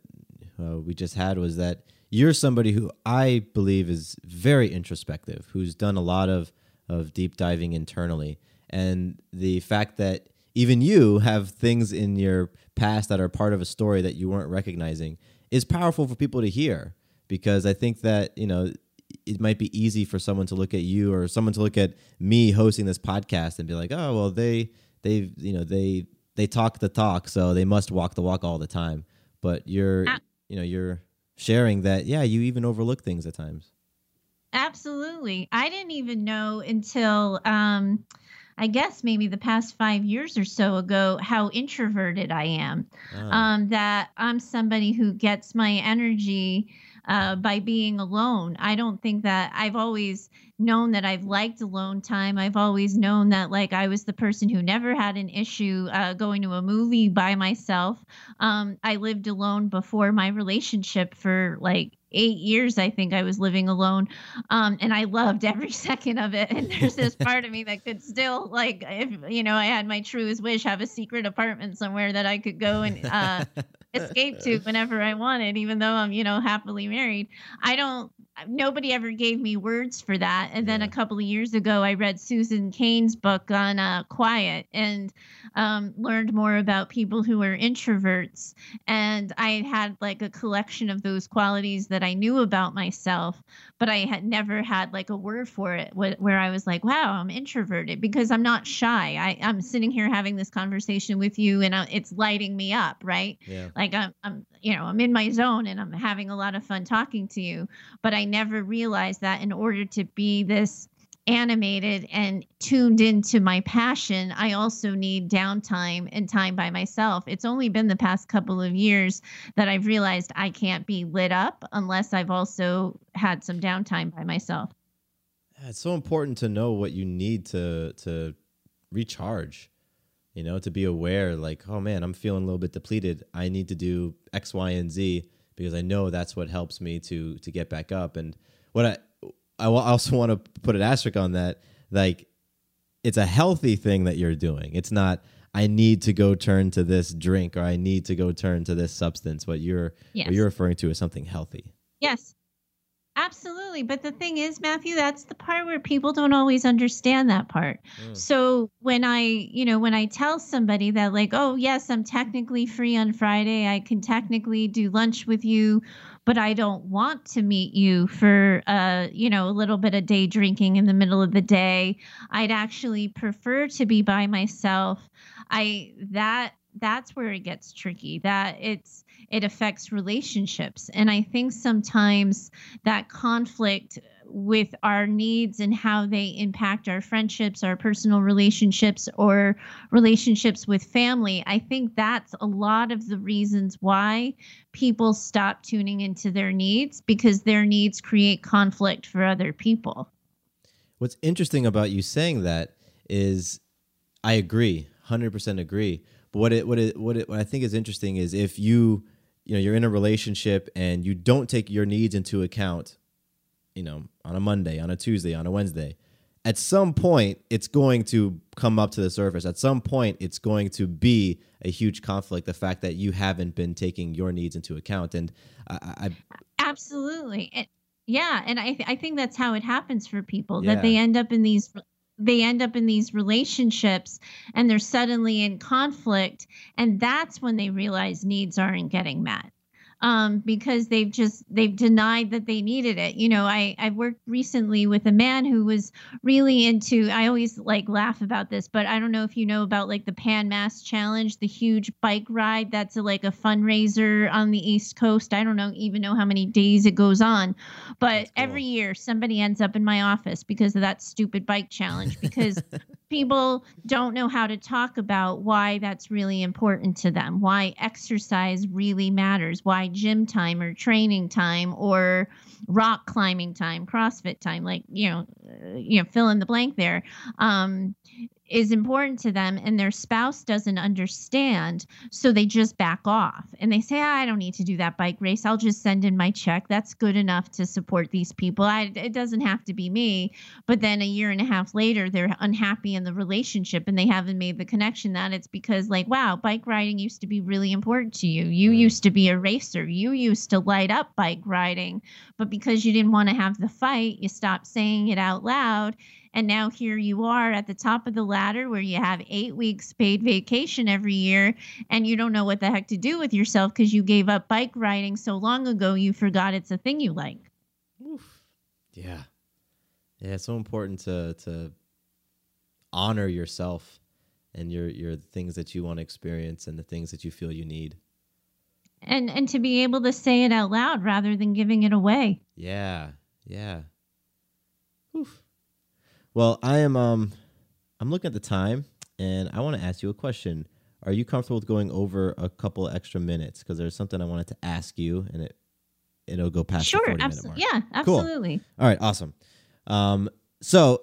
uh, we just had was that you're somebody who I believe is very introspective, who's done a lot of of deep diving internally, and the fact that even you have things in your past that are part of a story that you weren't recognizing is powerful for people to hear because I think that you know it might be easy for someone to look at you or someone to look at me hosting this podcast and be like, oh well, they they you know they they talk the talk, so they must walk the walk all the time. But you're you know you're sharing that yeah, you even overlook things at times. Absolutely. I didn't even know until um I guess maybe the past five years or so ago how introverted I am. Ah. Um, that I'm somebody who gets my energy uh, by being alone. I don't think that I've always known that I've liked alone time. I've always known that like I was the person who never had an issue uh, going to a movie by myself. Um, I lived alone before my relationship for like eight years i think i was living alone um, and i loved every second of it and there's this part of me that could still like if you know i had my truest wish have a secret apartment somewhere that i could go and uh, escape to whenever i wanted even though i'm you know happily married. I don't nobody ever gave me words for that. And then a couple of years ago i read susan cain's book on uh, quiet and um, learned more about people who are introverts. And i had like a collection of those qualities that i knew about myself but i had never had like a word for it wh- where i was like wow i'm introverted because i'm not shy. I, i'm sitting here having this conversation with you and uh, it's lighting me up right? Yeah. like I'm, I'm you know i'm in my zone and i'm having a lot of fun talking to you but i never realized that in order to be this animated and tuned into my passion i also need downtime and time by myself it's only been the past couple of years that i've realized i can't be lit up unless i've also had some downtime by myself it's so important to know what you need to to recharge. You know, to be aware, like, oh man, I'm feeling a little bit depleted. I need to do X, Y, and Z because I know that's what helps me to to get back up. And what I I also want to put an asterisk on that, like, it's a healthy thing that you're doing. It's not. I need to go turn to this drink or I need to go turn to this substance. What you're Yes. what you're referring to is something healthy. Yes, absolutely. But the thing is, Matthew, that's the part where people don't always understand that part. So when I, you know, when I tell somebody that, like, oh, yes, I'm technically free on Friday, I can technically do lunch with you, but I don't want to meet you for, uh, you know, a little bit of day drinking in the middle of the day. I'd actually prefer to be by myself. I, that, that's where it gets tricky that it's it affects relationships and i think sometimes that conflict with our needs and how they impact our friendships our personal relationships or relationships with family i think that's a lot of the reasons why people stop tuning into their needs because their needs create conflict for other people What's interesting about you saying that is I agree, 100% agree. But what it what it what it what I think is interesting is if you you know you're in a relationship and you don't take your needs into account, you know, on a Monday, on a Tuesday, on a Wednesday, at some point it's going to come up to the surface. At some point it's going to be a huge conflict the fact that you haven't been taking your needs into account and I, I Absolutely. And, yeah, and I th- I think that's how it happens for people Yeah. that they end up in these they end up in these relationships and they're suddenly in conflict and that's when they realize needs aren't getting met. Um, because they've just they've denied that they needed it. You know, I I worked recently with a man who was really into. I always like laugh about this, but I don't know if you know about like the Pan Mass Challenge, the huge bike ride that's a, like a fundraiser on the East Coast. I don't know even know how many days it goes on, but every year somebody ends up in my office because of that stupid bike challenge because people don't know how to talk about why that's really important to them, why exercise really matters, why gym time or training time or rock climbing time, CrossFit time, like you know, uh, you know, fill in the blank there. Um, is important to them and their spouse doesn't understand so they just back off. And they say "Ah, i don't need to do that bike race. I'll just send in my check. That's good enough to support these people. I, it doesn't have to be me. But then a year and a half later they're unhappy in the relationship and they haven't made the connection that it's because like wow bike riding used to be really important to you. You used to be a racer. You used to light up bike riding. But because you didn't want to have the fight you stopped saying it out loud and now here you are at the top of the ladder where you have eight weeks paid vacation every year and you don't know what the heck to do with yourself because you gave up bike riding so long ago you forgot it's a thing you like Oof. Yeah. Yeah, it's so important to to honor yourself and your your things that you want to experience and the things that you feel you need. and and to be able to say it out loud rather than giving it away. Yeah, yeah. Oof. Well, I am um I'm looking at the time and I want to ask you a question. Are you comfortable with going over a couple extra minutes because there's something I wanted to ask you and it it'll go past sure, the 40 minute absolutely. mark. Yeah, Cool. All right, awesome. Um, so,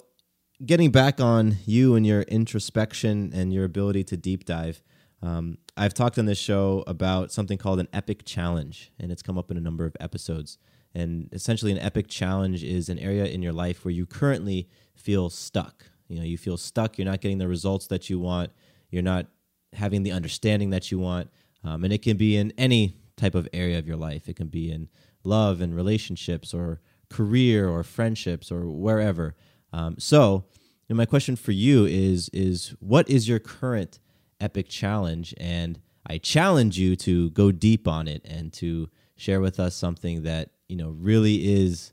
getting back on you and your introspection and your ability to deep dive, um, I've talked on this show about something called an epic challenge, and it's come up in a number of episodes. And essentially, an epic challenge is an area in your life where you currently feel stuck. You know, you feel stuck. You're not getting the results that you want. You're not having the understanding that you want. Um, and it can be in any type of area of your life. It can be in love and relationships or career or friendships or wherever. Um, so, know, my question for you is is what is your current epic challenge? And I challenge you to go deep on it and to share with us something that you know really is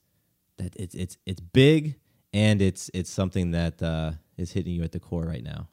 that it's it's it's big and it's it's something that uh, is hitting you at the core right now.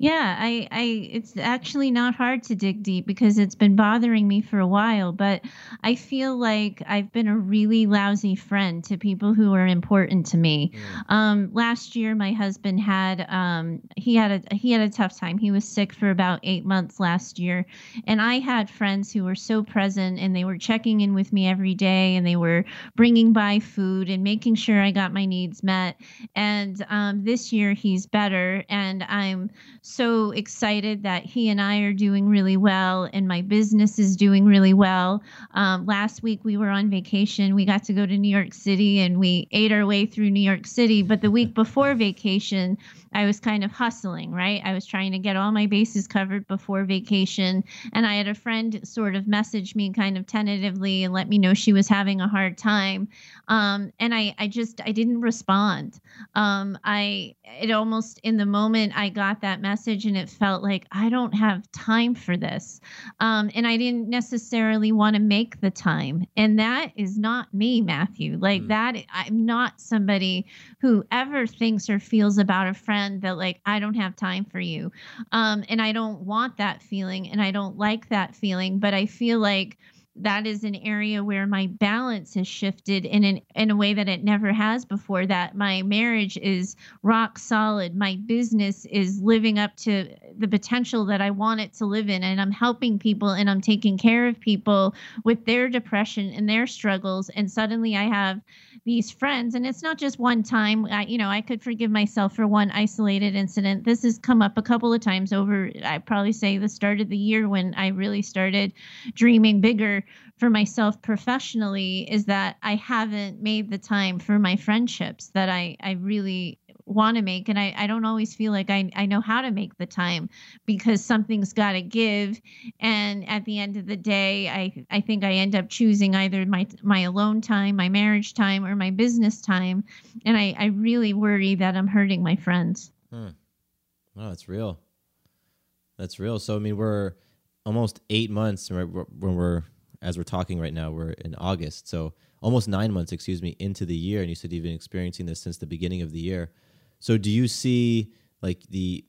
Yeah, I, I, it's actually not hard to dig deep because it's been bothering me for a while. But I feel like I've been a really lousy friend to people who are important to me. Um, last year, my husband had, um, he had a, he had a tough time. He was sick for about eight months last year, and I had friends who were so present and they were checking in with me every day and they were bringing by food and making sure I got my needs met. And um, this year, he's better, and I'm so excited that he and I are doing really well and my business is doing really well. Um, last week we were on vacation. We got to go to New York City and we ate our way through New York City. But the week before vacation, I was kind of hustling, right? I was trying to get all my bases covered before vacation. And I had a friend sort of message me kind of tentatively and let me know she was having a hard time. Um, and I, I just, I didn't respond. Um, I, it almost in the moment I got that message and it felt like I don't have time for this. Um, and I didn't necessarily want to make the time. And that is not me, Matthew. Like that, I'm not somebody who ever thinks or feels about a friend that like I don't have time for you. Um, and I don't want that feeling and I don't like that feeling, but I feel like that is an area where my balance has shifted in an, in a way that it never has before that my marriage is rock solid. My business is living up to the potential that I want it to live in and I'm helping people and I'm taking care of people with their depression and their struggles. And suddenly I have these friends and it's not just one time. I, you know i could forgive myself for one isolated incident. This has come up a couple of times over i probably say the start of the year when i really started dreaming bigger for myself professionally is that i haven't made the time for my friendships that i i really want to make and I, I don't always feel like I, I know how to make the time because something's got to give and at the end of the day I, I think I end up choosing either my my alone time my marriage time or my business time and I, I really worry that I'm hurting my friends Hmm. That's real. That's real. So I mean, we're almost eight months when we're as we're talking right now. We're in August, so almost nine months, excuse me, into the year. And you said you've been experiencing this since the beginning of the year. So do you see like the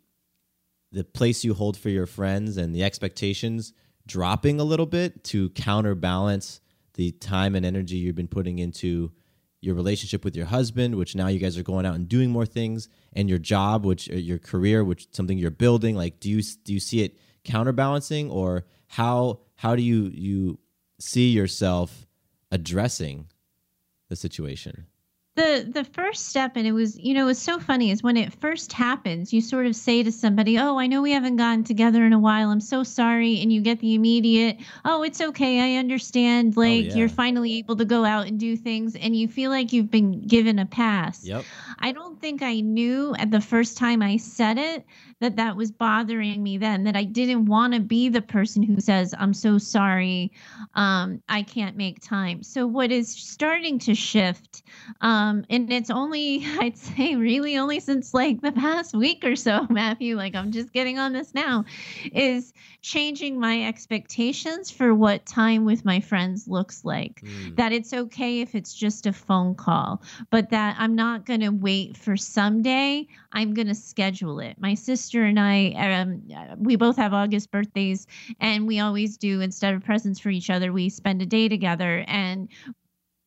the place you hold for your friends and the expectations dropping a little bit to counterbalance the time and energy you've been putting into your relationship with your husband, which now you guys are going out and doing more things, and your job, which uh, your career, which something you're building. Like, do you do you see it counterbalancing, or how how do you you see yourself addressing the situation? The the first step and it was you know it's so funny is when it first happens you sort of say to somebody oh i know we haven't gotten together in a while i'm so sorry and you get the immediate oh it's okay i understand like yeah. you're finally able to go out and do things and you feel like you've been given a pass Yep. I don't think I knew at the first time I said it that that was bothering me then, that I didn't want to be the person who says, I'm so sorry, um, I can't make time. So, what is starting to shift um, Um, and it's only, I'd say, really only since like the past week or so, Matthew, like I'm just getting on this now, is changing my expectations for what time with my friends looks like. Mm. That it's okay if it's just a phone call, but that I'm not going to wait for someday. I'm going to schedule it. My sister and I, um, we both have August birthdays, and we always do, instead of presents for each other, we spend a day together. And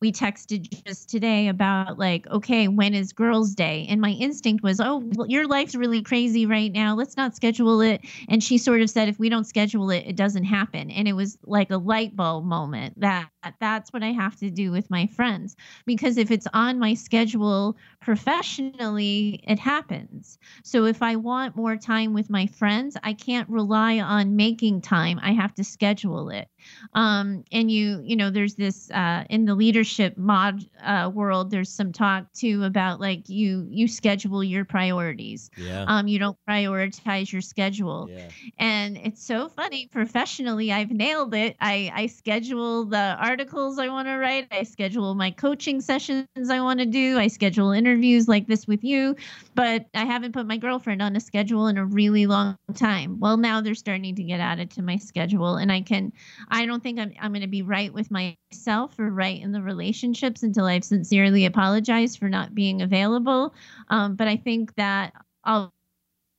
we texted just today about like okay when is girls day? And my instinct was oh well, your life's really crazy right now. Let's not schedule it. And she sort of said if we don't schedule it it doesn't happen. And it was like a light bulb moment that that's what i have to do with my friends. Because if it's on my schedule professionally it happens. So if i want more time with my friends i can't rely on making time. I have to schedule it. Um, and you you know there's this uh, in the leadership mod uh, world there's some talk too about like you you schedule your priorities. Yeah. um, you don't prioritize your schedule. Yeah. and it's so funny professionally i've nailed it. I i schedule the articles i want to write i schedule my coaching sessions i want to do i schedule interviews like this with you but i haven't put my girlfriend on a schedule in a really long time well now they're starting to get added to my schedule and i can I don't think I'm I'm going to be right with myself or right in the relationships until I've sincerely apologized for not being available. Um, but I think that I'll,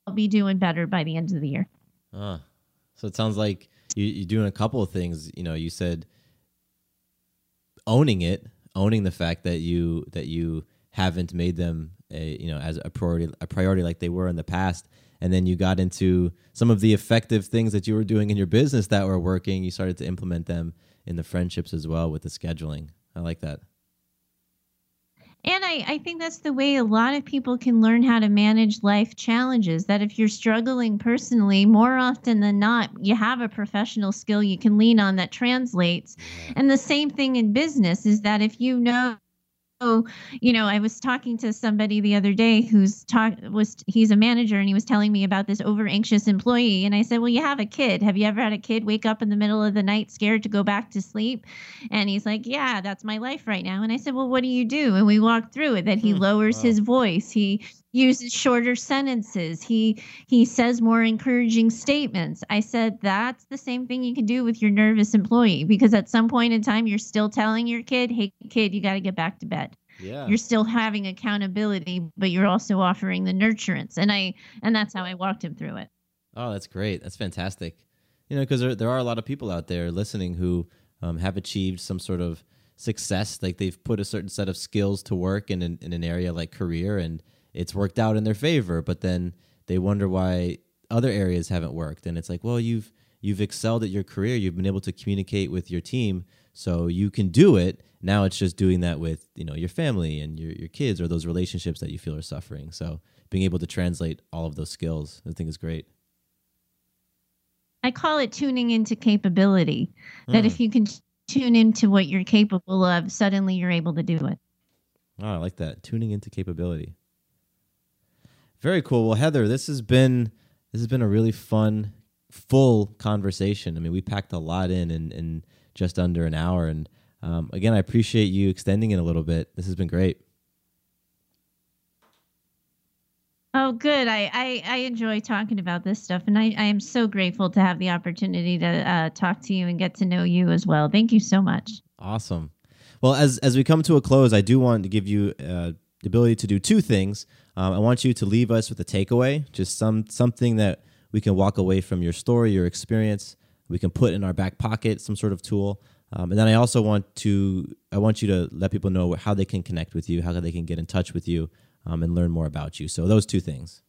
I'll be doing better by the end of the year. Uh, so it sounds like you, you're doing a couple of things. You know, you said owning it, owning the fact that you that you haven't made them a you know as a priority a priority like they were in the past. And then you got into some of the effective things that you were doing in your business that were working. You started to implement them in the friendships as well with the scheduling. I like that and I, I think that's the way a lot of people can learn how to manage life challenges. That if you're struggling personally, more often than not, you have a professional skill you can lean on that translates. And the same thing in business is that if you know so, you know, I was talking to somebody the other day who's talk was he's a manager and he was telling me about this over anxious employee and I said, "Well, you have a kid. Have you ever had a kid wake up in the middle of the night scared to go back to sleep?" And he's like, "Yeah, that's my life right now." And I said, "Well, what do you do?" And we walked through it that he hmm, lowers wow. his voice. He uses shorter sentences. He he says more encouraging statements. I said that's the same thing you can do with your nervous employee because at some point in time you're still telling your kid, "Hey kid, you got to get back to bed." Yeah. You're still having accountability, but you're also offering the nurturance. And I and that's how I walked him through it. Oh, that's great. That's fantastic. You know, because there, there are a lot of people out there listening who um, have achieved some sort of success. Like they've put a certain set of skills to work in an, in an area like career and it's worked out in their favor, but then they wonder why other areas haven't worked. And it's like, well, you've you've excelled at your career, you've been able to communicate with your team, so you can do it. Now it's just doing that with, you know, your family and your your kids or those relationships that you feel are suffering. So being able to translate all of those skills, I think is great. I call it tuning into capability. That if hmm. you can tune into what you're capable of, suddenly you're able to do it. Oh, I like that. Tuning into capability. Very cool. Well, Heather, this has been this has been a really fun, full conversation. I mean, we packed a lot in in, in just under an hour, and um, again, I appreciate you extending it a little bit. This has been great. Oh, good. I, I, I, enjoy talking about this stuff, and I, I am so grateful to have the opportunity to uh, talk to you and get to know you as well. Thank you so much. Awesome. Well, as as we come to a close, I do want to give you uh, the ability to do two things. Um, I want you to leave us with a takeaway, just some something that we can walk away from your story, your experience. We can put in our back pocket, some sort of tool. Um, and then I also want to I want you to let people know how they can connect with you, how they can get in touch with you, um, and learn more about you. So those two things.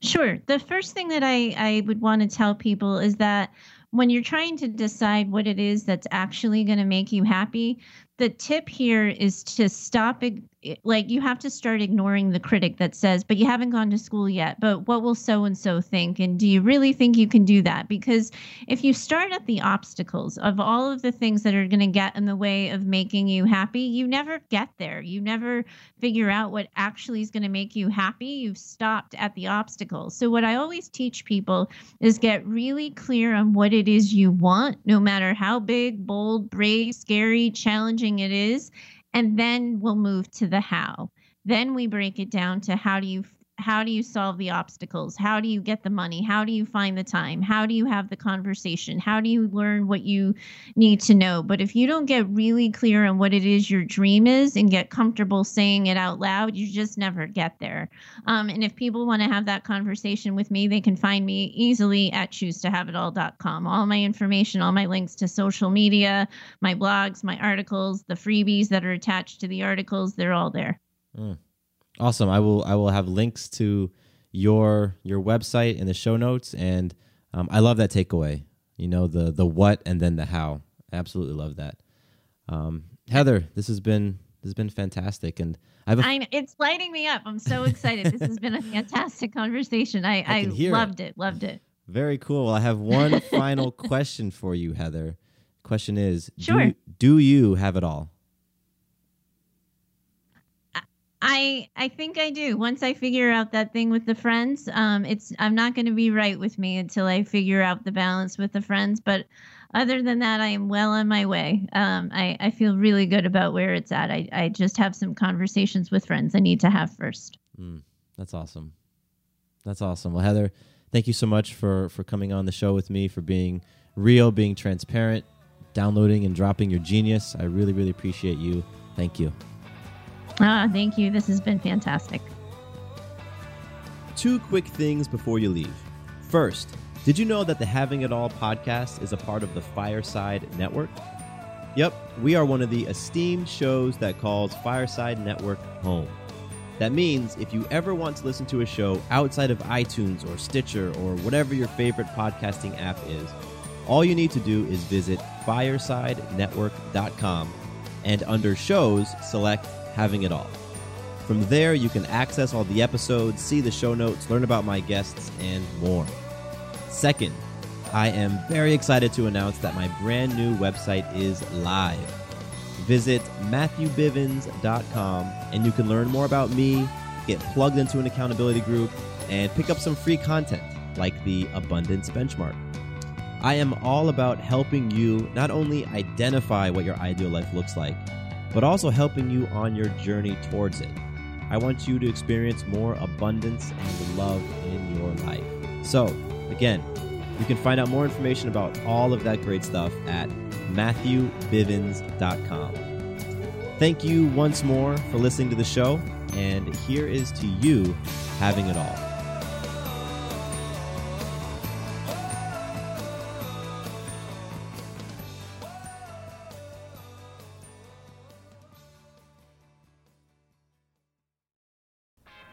Sure. The first thing that I, I would want to tell people is that when you're trying to decide what it is that's actually going to make you happy, the tip here is to stop like you have to start ignoring the critic that says but you haven't gone to school yet but what will so and so think? And do you really think you can do that? Because if you start at the obstacles of all of the things that are going to get in the way of making you happy you never get there. You never figure out what actually is going to make you happy. You've stopped at the obstacles. So what i always teach people is get really clear on what it is you want no matter how big bold brave scary challenging it is And then we'll move to the how. Then we break it down to how do you how do you solve the obstacles? How do you get the money? How do you find the time? How do you have the conversation? How do you learn what you need to know? But if you don't get really clear on what it is your dream is and get comfortable saying it out loud you just never get there. Um, and if people want to have that conversation with me they can find me easily at choosetohaveitall.com all my information all my links to social media my blogs my articles the freebies that are attached to the articles they're all there. Mm. Awesome. I will I will have links to your your website in the show notes, and um, I love that takeaway. You know the the what and then the how. absolutely love that. Um, Heather, this has been this has been fantastic, and I've a- I, it's lighting me up. I'm so excited. this has been a fantastic conversation. I, I, I loved it. it. Loved it. Very cool. Well I have one final question for you, Heather. Question is, sure. do, do you have it all? I I think I do. Once I figure out that thing with the friends, um, it's I'm not going to be right with me until I figure out the balance with the friends. But other than that, I am well on my way. Um, I I feel really good about where it's at. I I just have some conversations with friends I need to have first. Mm, that's awesome. That's awesome. Well, Heather, thank you so much for for coming on the show with me, for being real, being transparent, downloading and dropping your genius. I really really appreciate you. Thank you. Ah, thank you. This has been fantastic. Two quick things before you leave. First, did you know that the Having It All podcast is a part of the Fireside Network? Yep, we are one of the esteemed shows that calls Fireside Network home. That means if you ever want to listen to a show outside of iTunes or Stitcher or whatever your favorite podcasting app is, all you need to do is visit firesidenetwork.com and under shows, select having it all. From there, you can access all the episodes, see the show notes, learn about my guests, and more. Second, I am very excited to announce that my brand new website is live. Visit MatthewBivens.com and you can learn more about me, get plugged into an accountability group, and pick up some free content like the Abundance Benchmark. I am all about helping you not only identify what your ideal life looks like, but also helping you on your journey towards it. I want you to experience more abundance and love in your life. So, again, you can find out more information about all of that great stuff at MatthewBivens.com. Thank you once more for listening to the show, and here is to you having it all.